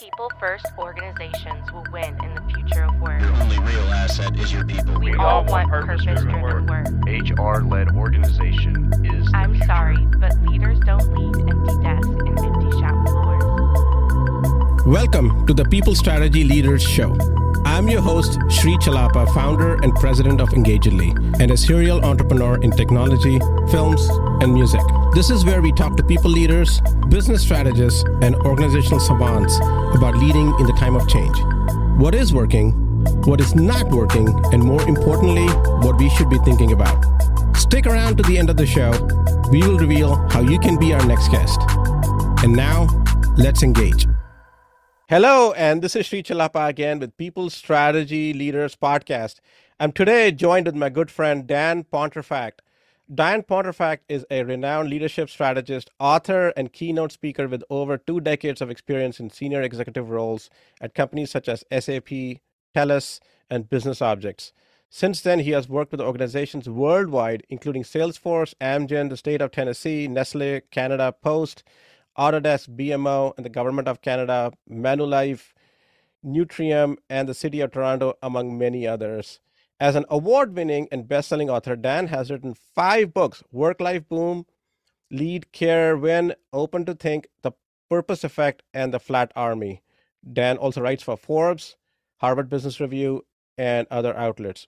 People first organizations will win in the future of work. Your only real asset is your people. We, We all all want want purpose-driven purpose-driven work. HR led organization is. the I'm future. sorry, but leaders don't lead empty desks and empty shop floors. Welcome to the People Strategy Leaders Show. I'm your host, Sri Chellappa, founder and president of Engagedly, and a serial entrepreneur in technology, films, and music. This is where we talk to people leaders, business strategists, and organizational savants about leading in the time of change. What is working, what is not working, and more importantly, what we should be thinking about. Stick around to the end of the show. We will reveal how you can be our next guest. And now, let's engage. Hello, and this is Sri Chellappa again with People Strategy Leaders Podcast. I'm today joined with my good friend Dan Pontefract. Dan Pontefract is a renowned leadership strategist, author, and keynote speaker with over two decades of experience in senior executive roles at companies such as SAP, TELUS, and Business Objects. Since then, he has worked with organizations worldwide, including Salesforce, Amgen, the state of Tennessee, Nestle, Canada Post, Autodesk, BMO, and the Government of Canada, Manulife, Nutrien, and the City of Toronto, among many others. As an award winning and best selling author, Dan has written five books Work Life Boom, Lead, Care, Win, Open to Think, The Purpose Effect, and The Flat Army. Dan also writes for Forbes, Harvard Business Review, and other outlets.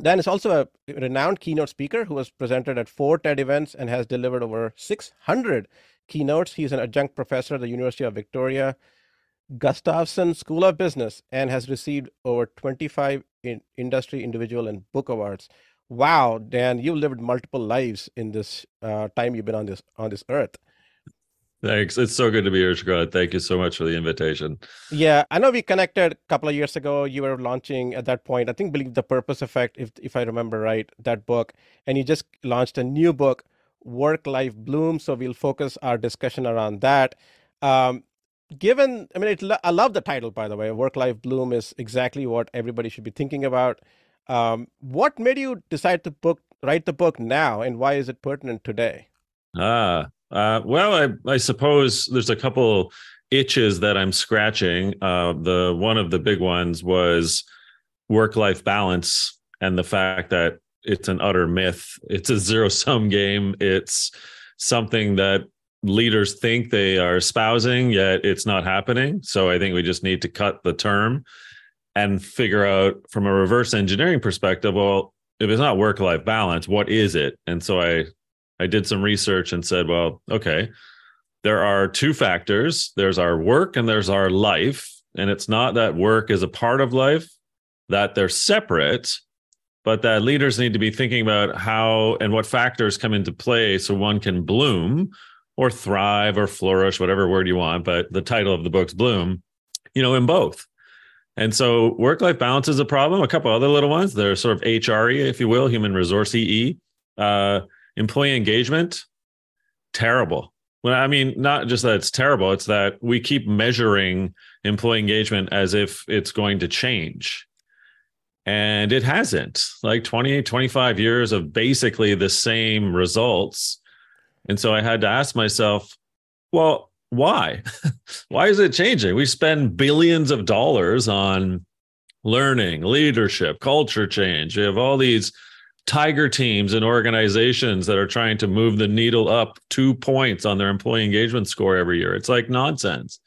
Dan is also a renowned keynote speaker who has presented at four TED events and has delivered over 600 keynotes. He's an adjunct professor at the University of Victoria Gustavson School of Business and has received over 25 in industry, individual, and book awards. Wow, Dan, you've lived multiple lives in this uh, time you've been on this on this earth. Thanks. It's so good to be here, Shakra. Thank you so much for the invitation. Yeah, I know we connected a couple of years ago. You were launching at that point, I think, believe the Purpose Effect, if if I remember right, that book, and you just launched a new book, Work Life Bloom. So we'll focus our discussion around that. Um, given, I mean, it, I love the title, by the way. Work Life Bloom is exactly what everybody should be thinking about. Um, what made you decide to book write the book now, and why is it pertinent today? Ah, uh, well, I, I suppose there's a couple itches that I'm scratching. Uh, the one of the big ones was work-life balance and the fact that it's an utter myth. It's a zero-sum game. It's something that leaders think they are espousing, yet it's not happening. So I think we just need to cut the term and figure out from a reverse engineering perspective. Well, if it's not work-life balance, what is it? And so I I did some research and said, well, okay, there are two factors there's our work and there's our life. And it's not that work is a part of life, that they're separate, but that leaders need to be thinking about how and what factors come into play so one can bloom or thrive or flourish, whatever word you want. But the title of the book's Bloom, you know, in both. And so work life balance is a problem. A couple other little ones. They're sort of HRE, if you will, human resource EE. Uh, employee engagement terrible well i mean not just that it's terrible it's that we keep measuring employee engagement as if it's going to change and it hasn't like 20 25 years of basically the same results and so i had to ask myself well why why is it changing we spend billions of dollars on learning leadership culture change we have all these tiger teams and organizations that are trying to move the needle up two points on their employee engagement score every year. It's like nonsense.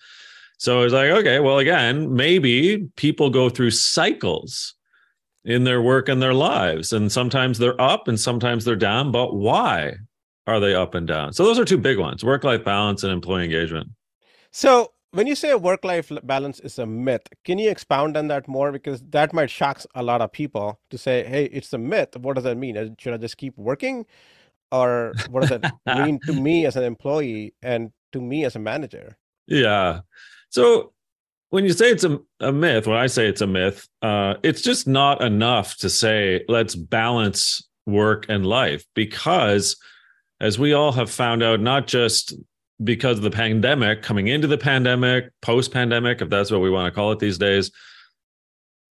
So I was like, okay, well, again, maybe people go through cycles in their work and their lives. And sometimes they're up and sometimes they're down. But why are they up and down? So those are two big ones work life balance and employee engagement. So when you say work life balance is a myth, can you expound on that more? Because that might shock a lot of people to say, hey, it's a myth. What does that mean? Should I just keep working? Or what does that mean to me as an employee and to me as a manager? Yeah. So when you say it's a, a myth, when I say it's a myth, uh, it's just not enough to say, let's balance work and life because as we all have found out, not just because of the pandemic, coming into the pandemic, post pandemic, if that's what we want to call it these days,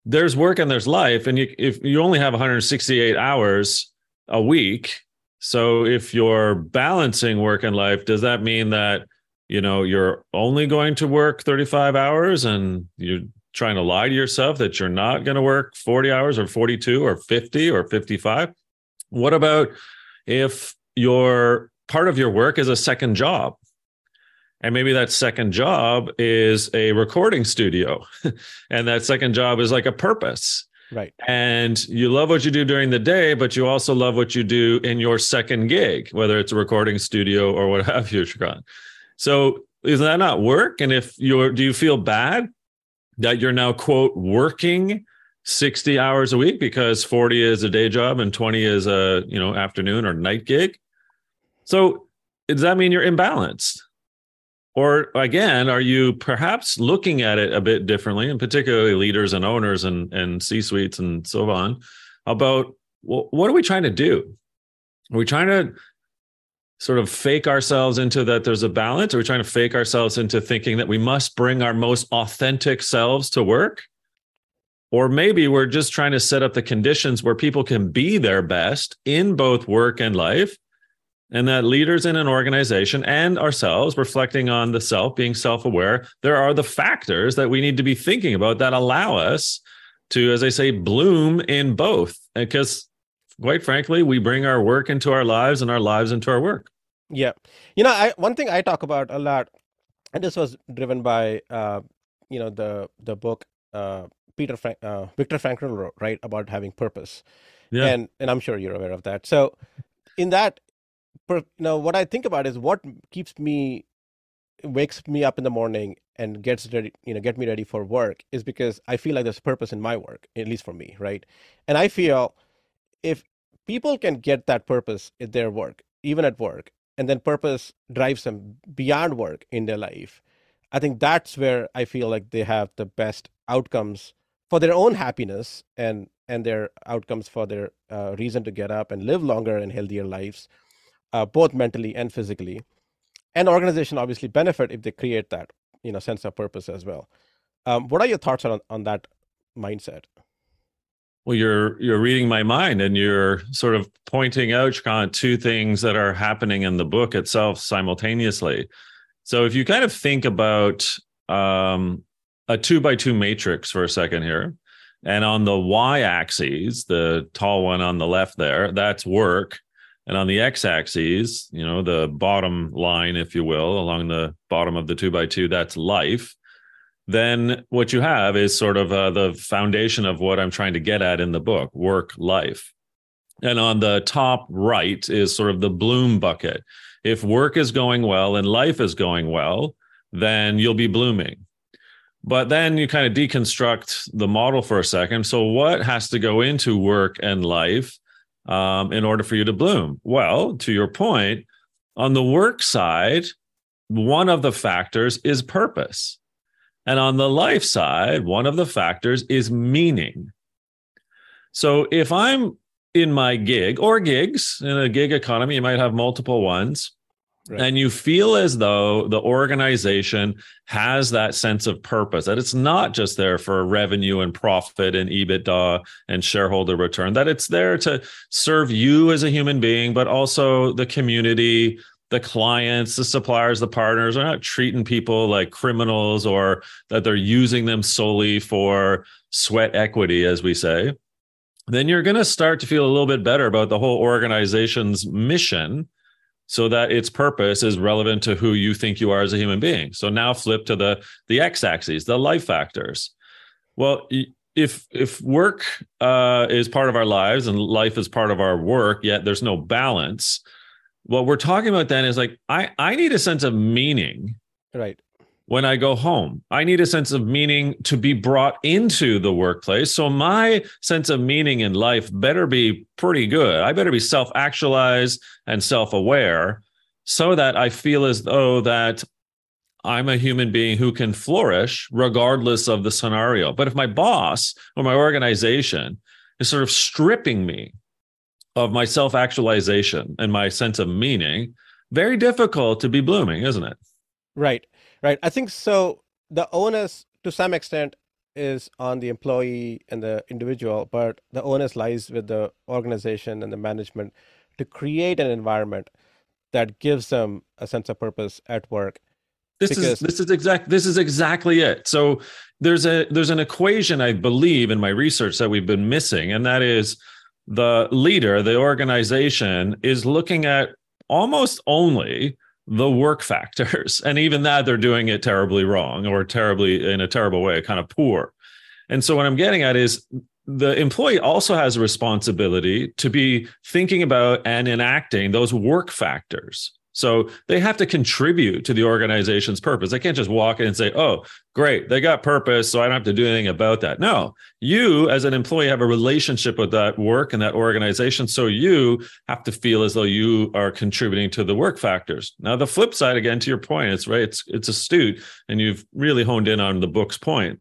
there's work and there's life. And you, if you only have 168 hours a week, so if you're balancing work and life, does that mean that you know you're only going to work 35 hours and you're trying to lie to yourself that you're not going to work 40 hours or 42 or 50 or 55 what about if your part of your work is a second job and maybe that second job is a recording studio and that second job is like a purpose Right. and you love what you do during the day, but you also love what you do in your second gig, whether it's a recording studio or what have you. So is that not work? And if you're, do you feel bad that you're now quote working 60 hours a week because 40 is a day job and 20 is a you know afternoon or night gig? So does that mean you're imbalanced? Or again, are you perhaps looking at it a bit differently, and particularly leaders and owners and, and C suites and so on, about well, what are we trying to do? Are we trying to sort of fake ourselves into that there's a balance? Are we trying to fake ourselves into thinking that we must bring our most authentic selves to work? Or maybe we're just trying to set up the conditions where people can be their best in both work and life and that leaders in an organization and ourselves reflecting on the self being self-aware there are the factors that we need to be thinking about that allow us to as i say bloom in both because quite frankly we bring our work into our lives and our lives into our work Yeah. You know, I one thing I talk about a lot, and this was driven by uh, you know the the book uh, Peter Frank uh, Viktor Frankl wrote right about having purpose, yeah and and I'm sure you're aware of that. So, in that, you what I think about is what keeps me wakes me up in the morning and gets ready, you know, get me ready for work is because I feel like there's purpose in my work, at least for me, right? And I feel if people can get that purpose in their work, even at work, and then purpose drives them beyond work in their life, I think that's where I feel like they have the best outcomes for their own happiness and and their outcomes for their uh, reason to get up and live longer and healthier lives, uh, both mentally and physically. And organization obviously benefit if they create that you know sense of purpose as well. Um, what are your thoughts on on that mindset? Well, you're you're reading my mind, and you're sort of pointing out Shrikant, two things that are happening in the book itself simultaneously. So, if you kind of think about um, a two by two matrix for a second here, and on the y-axis, the tall one on the left there, that's work, and on the x-axis, you know, the bottom line, if you will, along the bottom of the two by two, that's life then what you have is sort of uh, the foundation of what I'm trying to get at in the book work life. And on the top right is sort of the bloom bucket. If work is going well and life is going well, then you'll be blooming. But then you kind of deconstruct the model for a second. So, what has to go into work and life um, in order for you to bloom? Well, to your point, on the work side, one of the factors is purpose. And on the life side, one of the factors is meaning. So if I'm in my gig or gigs in a gig economy, you might have multiple ones. Right. And you feel as though the organization has that sense of purpose, that it's not just there for revenue and profit and EBITDA and shareholder return, that it's there to serve you as a human being, but also the community, the clients, the suppliers, the partners are not treating people like criminals or that they're using them solely for sweat equity, as we say, then you're going to start to feel a little bit better about the whole organization's mission so that its purpose is relevant to who you think you are as a human being. So now flip to the the x-axis, the life factors. Well, if if work uh, is part of our lives and life is part of our work, yet there's no balance, what we're talking about then is like I I need a sense of meaning Right. When I go home. I need a sense of meaning to be brought into the workplace. So my sense of meaning in life better be pretty good. I better be self-actualized and self-aware so that I feel as though that I'm a human being who can flourish regardless of the scenario. But if my boss or my organization is sort of stripping me of my self actualization and my sense of meaning, very difficult to be blooming, isn't it? Right, right. I think so. The onus, to some extent, is on the employee and the individual, but the onus lies with the organization and the management to create an environment that gives them a sense of purpose at work This Because- is this is exact this is exactly it. So there's a there's an equation I believe in my research that we've been missing, and that is the leader, the organization is looking at almost only the work factors, and even that they're doing it terribly wrong or terribly in a terrible way, kind of poor. And so what I'm getting at is the employee also has a responsibility to be thinking about and enacting those work factors. So they have to contribute to the organization's purpose. They can't just walk in and say, oh, great, they got purpose, so I don't have to do anything about that. No, you as an employee have a relationship with that work and that organization. So you have to feel as though you are contributing to the work factors. Now, the flip side, again, to your point, it's right, it's it's astute, and you've really honed in on the book's point,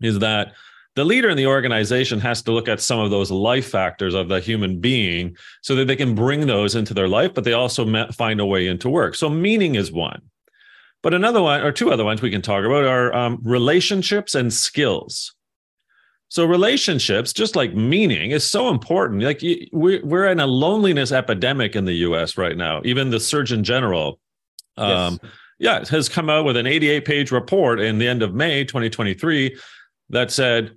is that the leader in the organization has to look at some of those life factors of the human being so that they can bring those into their life, but they also find a way into work. So meaning is one. But another one, or two other ones we can talk about are um, relationships and skills. So relationships, just like meaning, is so important. Like you- we- we're in a loneliness epidemic in the U.S. right now. Even the Surgeon General, um, yeah, has come out with an 88 page report in the end of May 2023 that said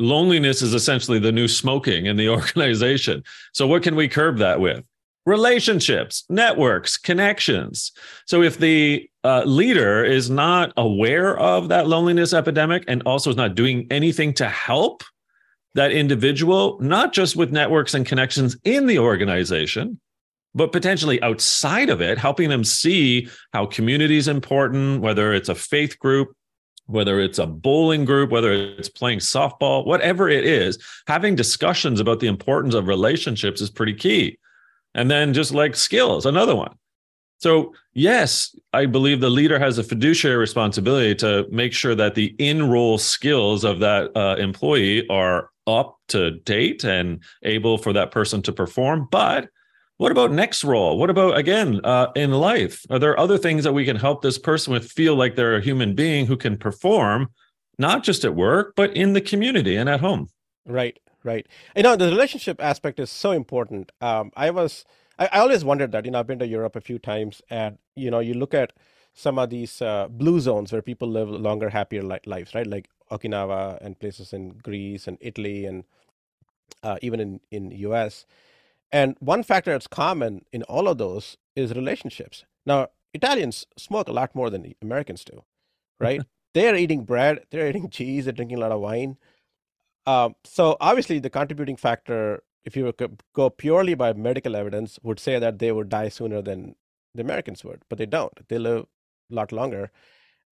loneliness is essentially the new smoking in the organization. So, what can we curb that with? Relationships, networks, connections. So, if the uh, leader is not aware of that loneliness epidemic and also is not doing anything to help that individual, not just with networks and connections in the organization, but potentially outside of it, helping them see how community is important, whether it's a faith group, whether it's a bowling group, whether it's playing softball, whatever it is, having discussions about the importance of relationships is pretty key. And then just like skills, another one. So, yes, I believe the leader has a fiduciary responsibility to make sure that the in role skills of that uh, employee are up to date and able for that person to perform. But what about next role? What about again uh, in life? Are there other things that we can help this person with feel like they're a human being who can perform, not just at work, but in the community and at home? Right, right. You know, the relationship aspect is so important. Um, I was, I, I always wondered that. You know, I've been to Europe a few times, and you know, you look at some of these uh, blue zones where people live longer, happier li- lives, right? Like Okinawa and places in Greece and Italy and uh, even in in U.S. And one factor that's common in all of those is relationships. Now, Italians smoke a lot more than Americans do, right? they're eating bread, they're eating cheese, they're drinking a lot of wine. Um, so obviously, the contributing factor, if you go purely by medical evidence, would say that they would die sooner than the Americans would, but they don't. They live a lot longer,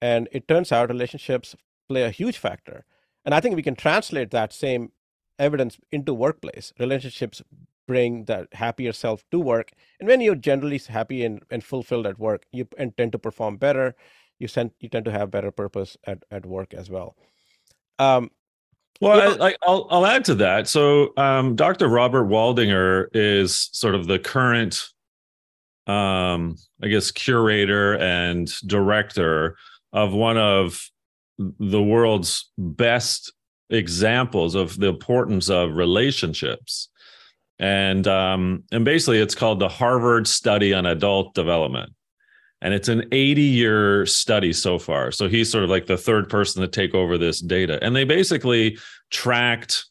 and it turns out relationships play a huge factor. And I think we can translate that same evidence into workplace. Relationships bring that happier self to work, and when you're generally happy and, and fulfilled at work, you and tend to perform better. You tend you tend to have better purpose at, at work as well. Um, Well, I, I, I'll I'll add to that. So, um, Dr. Robert Waldinger is sort of the current, um, I guess, curator and director of one of the world's best examples of the importance of relationships, and um, and basically, it's called the Harvard Study on Adult Development. And it's an 80 year study so far. So he's sort of like the third person to take over this data. And they basically tracked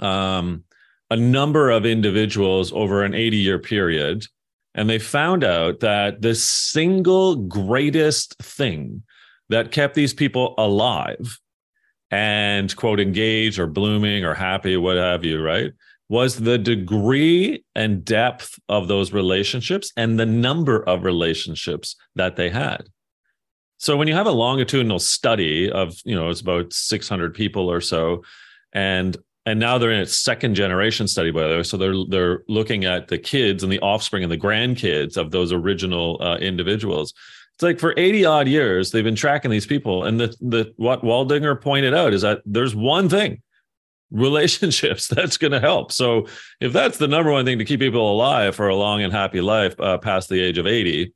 um, a number of individuals over an 80 year period. And they found out that the single greatest thing that kept these people alive and, quote, engaged or blooming or happy, what have you, right? Was the degree and depth of those relationships and the number of relationships that they had. So when you have a longitudinal study of, you know, it's about 600 people or so, and and now they're in its second generation study by the way so they're they're looking at the kids and the offspring and the grandkids of those original uh, individuals it's like for 80 odd years they've been tracking these people and the the what waldinger pointed out is that there's one thing relationships that's going to help so if that's the number one thing to keep people alive for a long and happy life uh, past the age of 80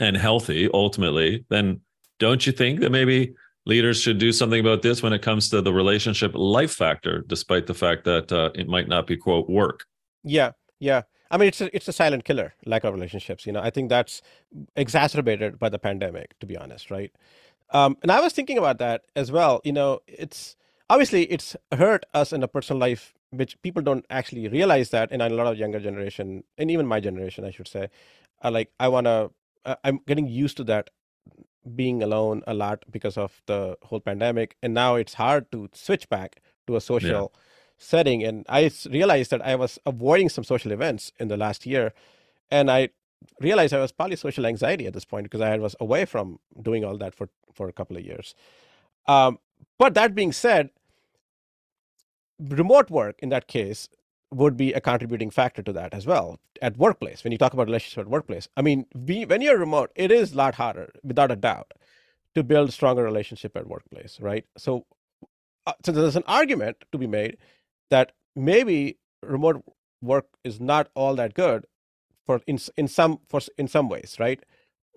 and healthy ultimately then don't you think that maybe leaders should do something about this when it comes to the relationship life factor, despite the fact that uh, it might not be quote work. Yeah, yeah. I mean, it's a, it's a silent killer, lack of relationships. You know, I think that's exacerbated by the pandemic, to be honest, right? Um, and I was thinking about that as well. You know, it's obviously it's hurt us in a personal life, which people don't actually realize that. And a lot of younger generation, and even my generation, I should say, are like, I want to. I'm getting used to that being alone a lot because of the whole pandemic, and now it's hard to switch back to a social. Yeah setting. And I realized that I was avoiding some social events in the last year. And I realized I was probably social anxiety at this point because I was away from doing all that for, for a couple of years. Um, but that being said, remote work in that case would be a contributing factor to that as well at workplace when you talk about relationships at workplace i mean we, when you're remote it is a lot harder without a doubt to build stronger relationship at workplace right so uh, so there's an argument to be made that maybe remote work is not all that good for in in some for in some ways, right?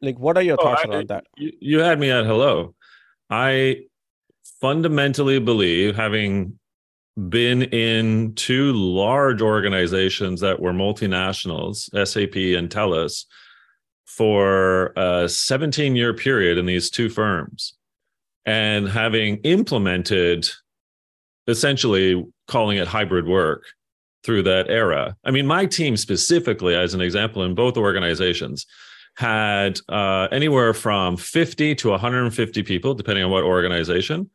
Like, what are your oh, thoughts I, around that? You, you had me at hello. I fundamentally believe, having been in two large organizations that were multinationals, SAP and TELUS, for a 17 year period in these two firms, and having implemented essentially calling it hybrid work through that era. I mean, my team specifically, as an example, in both organizations, had uh, anywhere from 50 to 150 people, depending on what organization,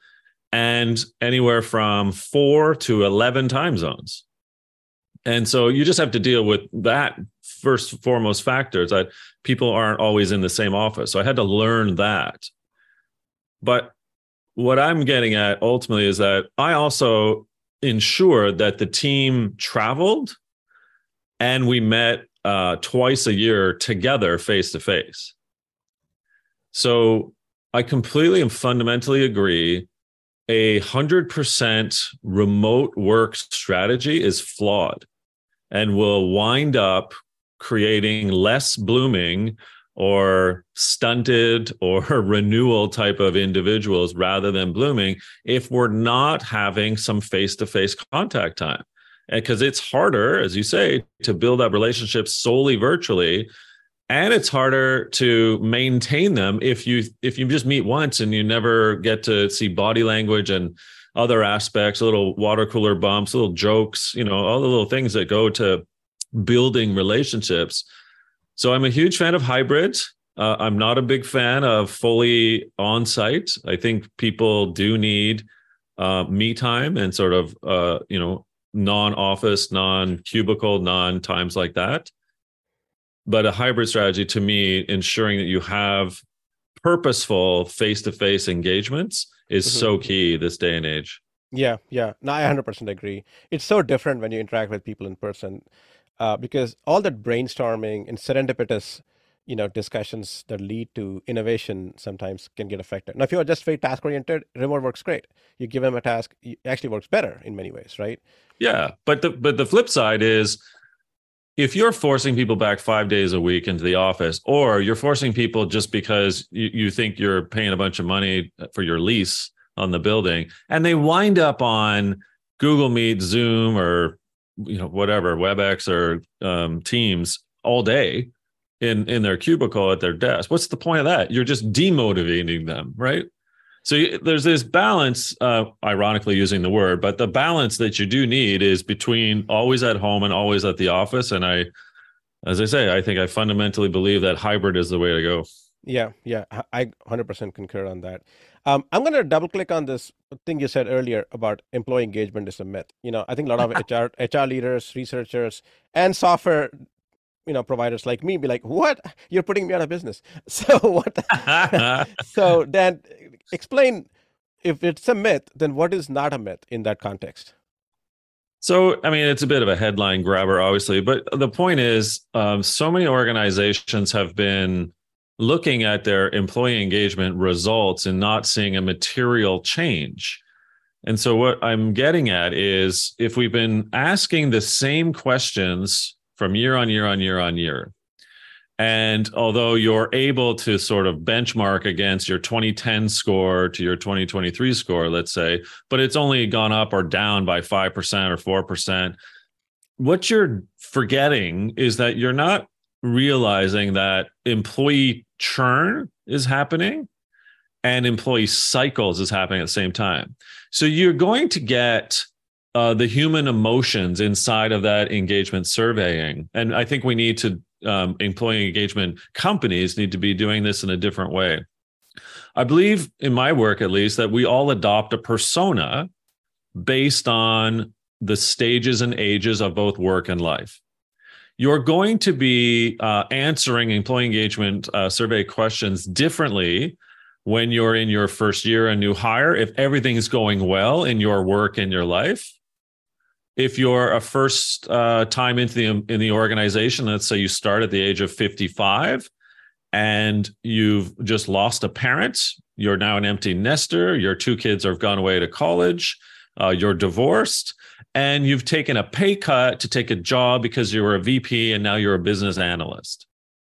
and anywhere from four to 11 time zones. And so you just have to deal with that first foremost factors that people aren't always in the same office. So I had to learn that. But what I'm getting at ultimately is that I also ensured that the team traveled and we met uh, twice a year together face to face. So I completely and fundamentally agree. A hundred percent remote work strategy is flawed and will wind up creating less blooming or stunted or renewal type of individuals rather than blooming if we're not having some face to face contact time. Because it's harder, as you say, to build up relationships solely virtually. And it's harder to maintain them if you if you just meet once and you never get to see body language and other aspects, little water cooler bumps, little jokes, you know, all the little things that go to building relationships so I'm a huge fan of hybrid. Uh, I'm not a big fan of fully on site. I think people do need uh, me time and sort of, uh, you know, non office, non cubicle, non times like that. But a hybrid strategy to me, ensuring that you have purposeful face to face engagements is mm-hmm. so key this day and age. Yeah, yeah. No, I 100% agree. It's so different when you interact with people in person uh, because all that brainstorming and serendipitous you know discussions that lead to innovation sometimes can get affected now if you're just very task oriented remote works great you give them a task it actually works better in many ways right yeah but the but the flip side is if you're forcing people back five days a week into the office or you're forcing people just because you, you think you're paying a bunch of money for your lease on the building and they wind up on google meet zoom or you know whatever webex or um, teams all day in in their cubicle at their desk what's the point of that? You're just demotivating them right so there's this balance uh, ironically using the word but the balance that you do need is between always at home and always at the office. And i as i say i think i fundamentally believe that hybrid is the way to go. Yeah yeah i 100% concur on that. Um, I'm going to double click on this thing you said earlier about employee engagement is a myth. You know, I think a lot of HR HR leaders, researchers, and software you know providers like me be like what? You're putting me out of business. So what so then explain if it's a myth then what is not a myth in that context? So i mean it's a bit of a headline grabber obviously but the point is um, so many organizations have been looking at their employee engagement results and not seeing a material change. And so, what I'm getting at is if we've been asking the same questions from year on year on year on year, and although you're able to sort of benchmark against your 2010 score to your 2023 score, let's say, but it's only gone up or down by 5% or 4%, what you're forgetting is that you're not realizing that employee churn is happening and employee cycles is happening at the same time. So you're going to get uh, the human emotions inside of that engagement surveying. And I think we need to, um, employee engagement companies need to be doing this in a different way. I believe, in my work at least, that we all adopt a persona based on the stages and ages of both work and life. You're going to be uh, answering employee engagement uh, survey questions differently when you're in your first year, a new hire, if everything's going well in your work and your life. If you're a first uh, time into the in the organization, let's say you start at the age of 55, and you've just lost a parent, you're now an empty nester, your two kids have gone away to college, uh, you're divorced, and you've taken a pay cut to take a job because you were a VP and now you're a business analyst.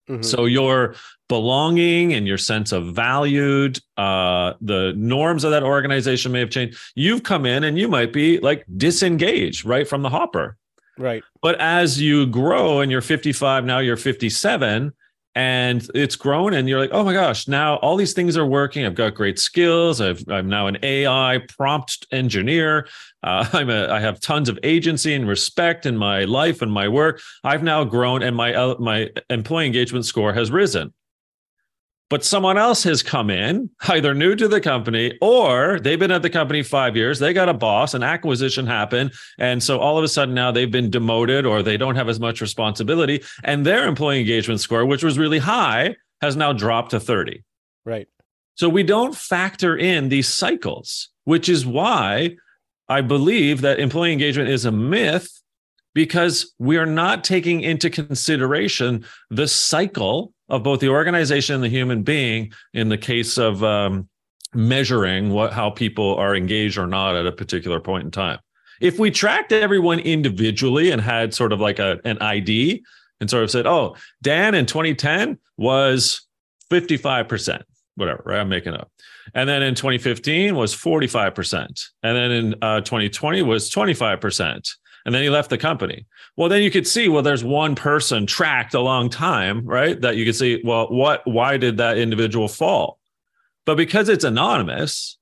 Mm-hmm. So your belonging and your sense of valued, uh, the norms of that organization may have changed. You've come in and you might be like disengaged right from the hopper. Right. But as you grow and you're 55, now you're 57, and it's grown and you're like oh my gosh now all these things are working i've got great skills I've, i'm now an ai prompt engineer uh, i'm a i have tons of agency and respect in my life and my work i've now grown and my uh, my employee engagement score has risen but someone else has come in, either new to the company or they've been at the company five years. They got a boss, an acquisition happened. And so all of a sudden now they've been demoted or they don't have as much responsibility. And their employee engagement score, which was really high, has now dropped to 30. Right. So we don't factor in these cycles, which is why I believe that employee engagement is a myth because we are not taking into consideration the cycle of both the organization and the human being in the case of um, measuring what how people are engaged or not at a particular point in time. If we tracked everyone individually and had sort of like a, an ID and sort of said, oh, Dan in 2010 was 55%, whatever, right? I'm making up. And then in 2015 was 45%. And then in uh, 2020 was 25% and then he left the company. Well, then you could see, well, there's one person tracked a long time, right? That you could see, well, what, why did that individual fall? But because it's anonymous,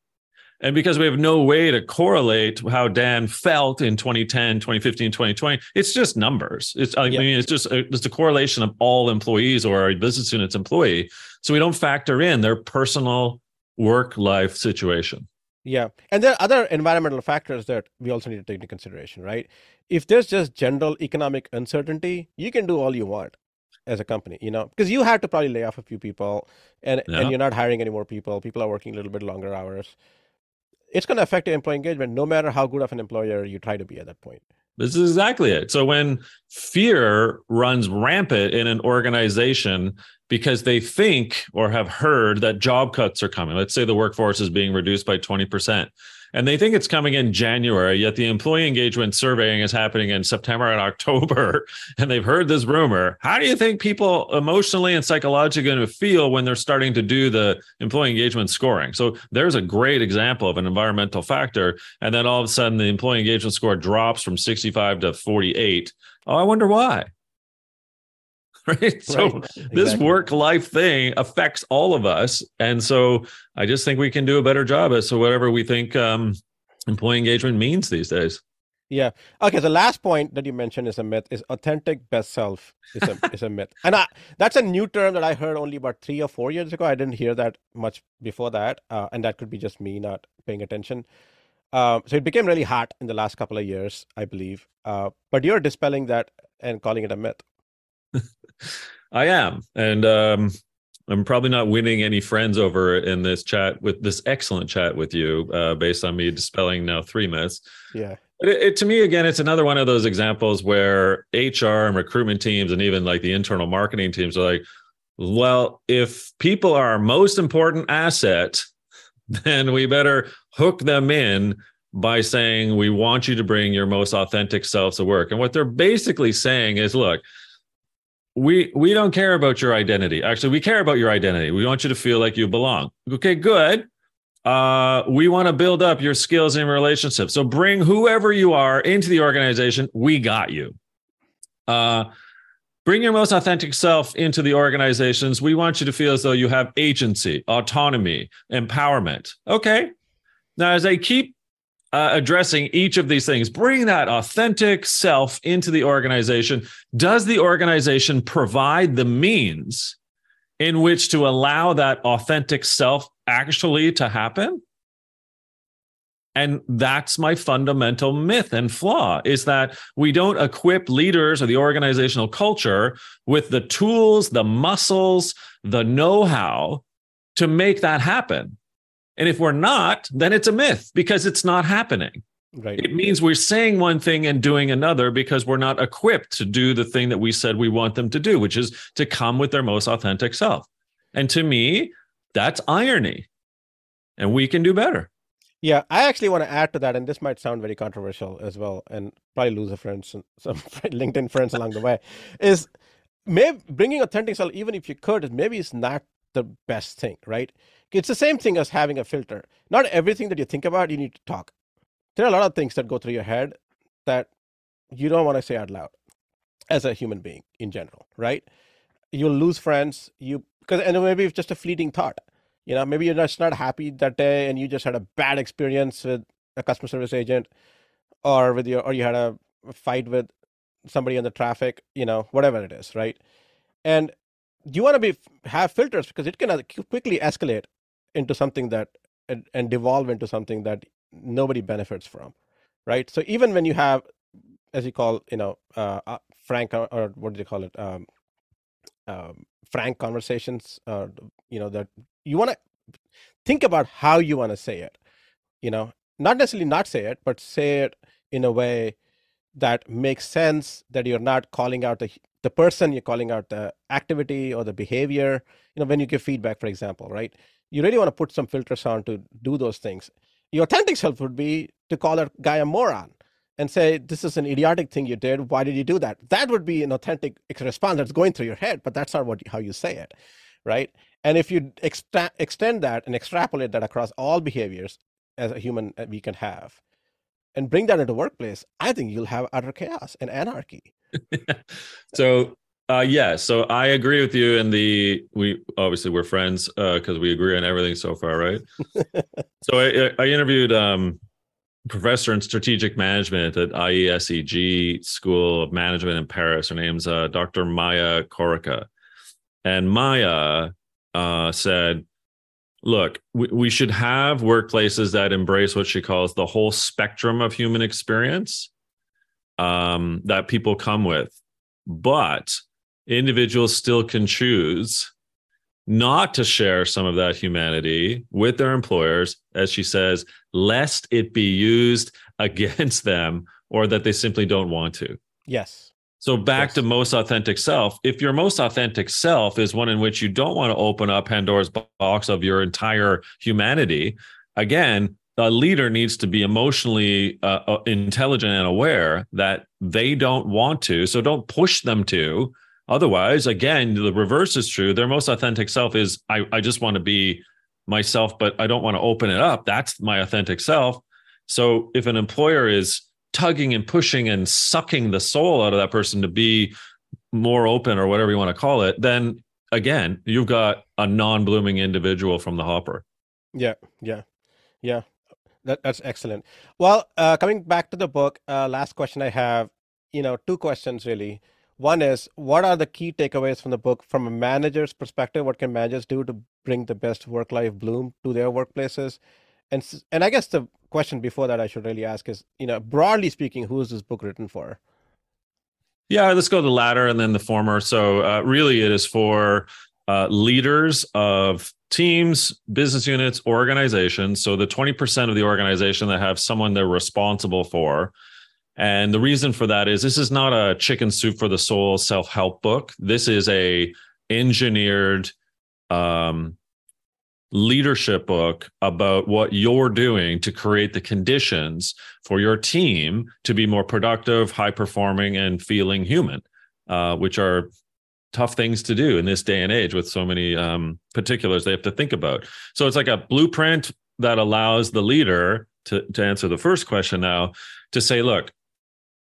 and because we have no way to correlate how Dan felt in 2010, 2015, 2020, it's just numbers. It's I mean, it's just a, it's a correlation of all employees or a business unit's employee. So we don't factor in their personal work life situation. Yeah. And there are other environmental factors that we also need to take into consideration, right? If there's just general economic uncertainty, you can do all you want as a company, you know, because you had to probably lay off a few people and, yeah. and you're not hiring any more people. People are working a little bit longer hours. It's going to affect your employee engagement no matter how good of an employer you try to be at that point. This is exactly it. So when fear runs rampant in an organization because they think or have heard that job cuts are coming, let's say the workforce is being reduced by 20%, and they think it's coming in January, yet the employee engagement surveying is happening in September and October, and they've heard this rumor. How do you think people emotionally and psychologically going to feel when they're starting to do the employee engagement scoring? So there's a great example of an environmental factor. And then all of a sudden, the employee engagement score drops from 65 to 48. Oh, I wonder why. right? So right. Exactly. this work life thing affects all of us. And so I just think we can do a better job as so whatever we think um, employee engagement means these days. Yeah. Okay. The last point that you mentioned is a myth. Is authentic best self is a is a myth, and I, that's a new term that I heard only about three or four years ago. I didn't hear that much before that, uh, and that could be just me not paying attention. Um, so it became really hot in the last couple of years, I believe. Uh, but you're dispelling that and calling it a myth. I am, and um, I'm probably not winning any friends over in this chat with this excellent chat with you, uh, based on me dispelling now three myths. Yeah. It, it, to me, again, it's another one of those examples where HR and recruitment teams, and even like the internal marketing teams, are like, well, if people are our most important asset, then we better hook them in by saying we want you to bring your most authentic selves to work. And what they're basically saying is, look, we we don't care about your identity. Actually, we care about your identity. We want you to feel like you belong. Okay, good. Uh, we want to build up your skills and relationships. So bring whoever you are into the organization. We got you. Uh, bring your most authentic self into the organizations. We want you to feel as though you have agency, autonomy, empowerment. Okay. Now, as I keep uh, addressing each of these things, bring that authentic self into the organization. Does the organization provide the means in which to allow that authentic self actually to happen? And that's my fundamental myth and flaw is that we don't equip leaders or the organizational culture with the tools, the muscles, the know how to make that happen. And if we're not, then it's a myth because it's not happening. Right. It means we're saying one thing and doing another because we're not equipped to do the thing that we said we want them to do, which is to come with their most authentic self. And to me, that's irony. And we can do better. Yeah, I actually want to add to that, and this might sound very controversial as well, and probably lose a friend, some, LinkedIn friends along the way. Is maybe bringing authentic self, even if you could, maybe it's not the best thing, right? It's the same thing as having a filter. Not everything that you think about, you need to talk. There are a lot of things that go through your head that you don't want to say out loud as a human being in general, right? You'll lose friends. You because and maybe it's just a fleeting thought. You know, maybe you're just not happy that day, and you just had a bad experience with a customer service agent, or with your, or you had a fight with somebody in the traffic. You know, whatever it is, right? And you want to be have filters because it can quickly escalate into something that and, and devolve into something that nobody benefits from right? So even when you have as you call you know uh, uh frank or, or, what do you call it um, um, frank conversations uh, you know that you want to think about how you want to say it you know? Not necessarily not say it but say it in a way that makes sense that you're not calling out the the person you're calling out the activity or the behavior you know when you give feedback for example right you really want to put some filters on to do those things. Your authentic self would be to call that guy a moron and say, This is an idiotic thing you did. Why did you do that? That would be an authentic response that's going through your head, but that's not what how you say it. Right. And if you extend that and extrapolate that across all behaviors as a human uh, we can have and bring that into workplace, I think you'll have utter chaos and anarchy. so uh, yeah, so I agree with you. And the we obviously we're friends because uh, we agree on everything so far, right? so I, I interviewed um, professor in strategic management at IESEG School of Management in Paris. Her name's uh, Dr. Maya Corica, and Maya uh, said, "Look, we, we should have workplaces that embrace what she calls the whole spectrum of human experience um, that people come with." But individuals still can choose not to share some of that humanity with their employers, as she says, lest it be used against them or that they simply don't want to. Yes. So back yes. to most authentic self. If your most authentic self is one in which you don't want to open up Pandora's box of your entire humanity, again, the leader needs to be emotionally uh, uh intelligent and aware that they don't want to. So don't push them to Otherwise, again, the reverse is true. Their most authentic self is I, I just want to be myself, but I don't want to open it up. That's my authentic self. So if an employer is tugging and pushing and sucking the soul out of that person to be more open or whatever you want to call it, then again, you've got a non-blooming individual from the hopper. Yeah, yeah, yeah. That, that's excellent. Well, uh, coming back to the book, uh, last question I have, you know, two questions really. One is what are the key takeaways from the book from a manager's perspective? What can managers do to bring the best work life bloom to their workplaces? And and I guess the question before that I should really ask is, you know, broadly speaking, who is this book written for? Yeah, let's go the latter and then the former. So uh, really, it is for uh, leaders of teams, business units, organizations. So the twenty percent of the organization that have someone they're responsible for and the reason for that is this is not a chicken soup for the soul self-help book. This is a engineered um, leadership book about what you're doing to create the conditions for your team to be more productive, high performing, and feeling human, uh, which are tough things to do in this day and age with so many um, particulars they have to think about. So it's like a blueprint that allows the leader to, to answer the first question now to say, look,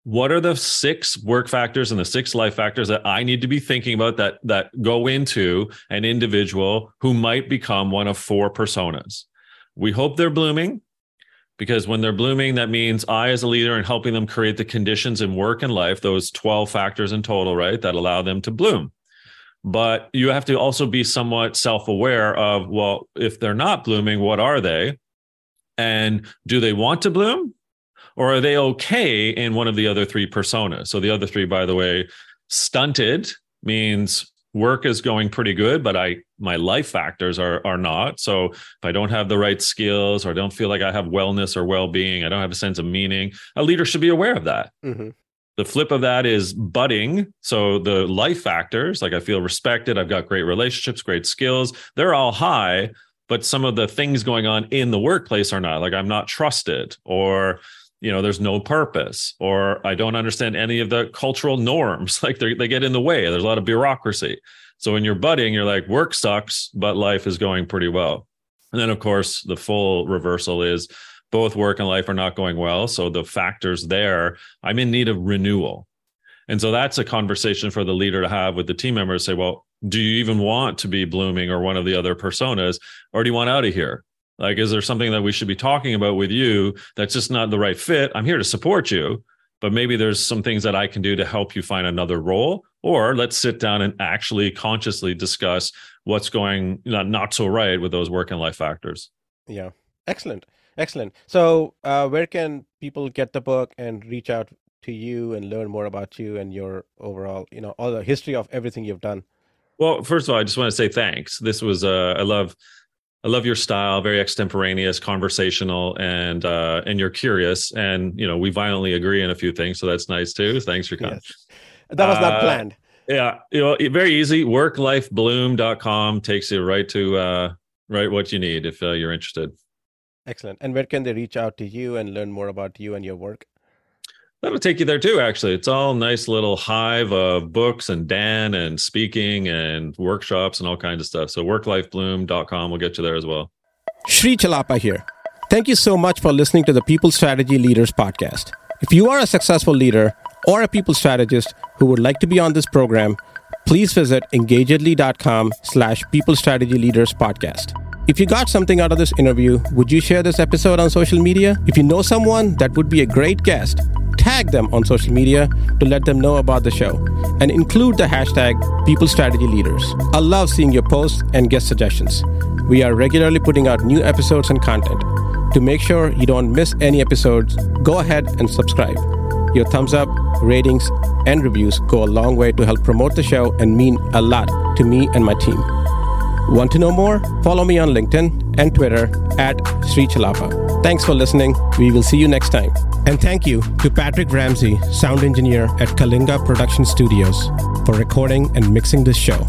what are the six work factors and the six life factors that I need to be thinking about that that go into an individual who might become one of four personas. We hope they're blooming because when they're blooming that means I as a leader and helping them create the conditions in work and life those 12 factors in total, right, that allow them to bloom. But you have to also be somewhat self-aware of well, if they're not blooming, what are they? And do they want to bloom? Or are they okay in one of the other three personas? So the other three, by the way, stunted means work is going pretty good, but I my life factors are are not. So if I don't have the right skills or I don't feel like I have wellness or well-being, I don't have a sense of meaning, a leader should be aware of that. Mm-hmm. The flip of that is budding. So the life factors, like I feel respected, I've got great relationships, great skills, they're all high, but some of the things going on in the workplace are not. Like I'm not trusted or you know there's no purpose or i don't understand any of the cultural norms. Like they get in the way. There's a lot of bureaucracy. So when you're budding you're like work sucks but life is going pretty well. And then of course the full reversal is both work and life are not going well. So the factors there i'm in need of renewal. And so that's a conversation for the leader to have with the team members say well do you even want to be blooming or one of the other personas or do you want out of here like, is there something that we should be talking about with you that's just not the right fit? I'm here to support you, but maybe there's some things that I can do to help you find another role. Or let's sit down and actually consciously discuss what's going not, not so right with those work and life factors. Yeah. Excellent. Excellent. So, uh, where can people get the book and reach out to you and learn more about you and your overall, you know, all the history of everything you've done? Well, first of all, I just want to say thanks. This was, uh, I love I love your style, very extemporaneous, conversational, and uh, and you're curious, and you know we violently agree in a few things, so that's nice too. Thanks for coming. Yes. That was not uh, planned. Yeah, you know, very easy. Worklifebloom.com takes you right to uh, right what you need if uh, you're interested. Excellent. And where can they reach out to you and learn more about you and your work? That'll take you there too, actually. It's all nice little hive of books and Dan and speaking and workshops and all kinds of stuff. So worklifebloom.com will get you there as well. Sri Chellappa here. Thank you so much for listening to the People Strategy Leaders podcast. If you are a successful leader or a people strategist who would like to be on this program, please visit engagedly.com slash people strategy leaders podcast. If you got something out of this interview, would you share this episode on social media? If you know someone that would be a great guest, tag them on social media to let them know about the show and include the hashtag People Strategy Leaders. I love seeing your posts and guest suggestions. We are regularly putting out new episodes and content. To make sure you don't miss any episodes, go ahead and subscribe. Your thumbs up, ratings, and reviews go a long way to help promote the show and mean a lot to me and my team. Want to know more? Follow me on LinkedIn and Twitter at Sri Chellappa. Thanks for listening. We will see you next time. And thank you to Patrick Ramsey, sound engineer at Kalinga Production Studios, for recording and mixing this show.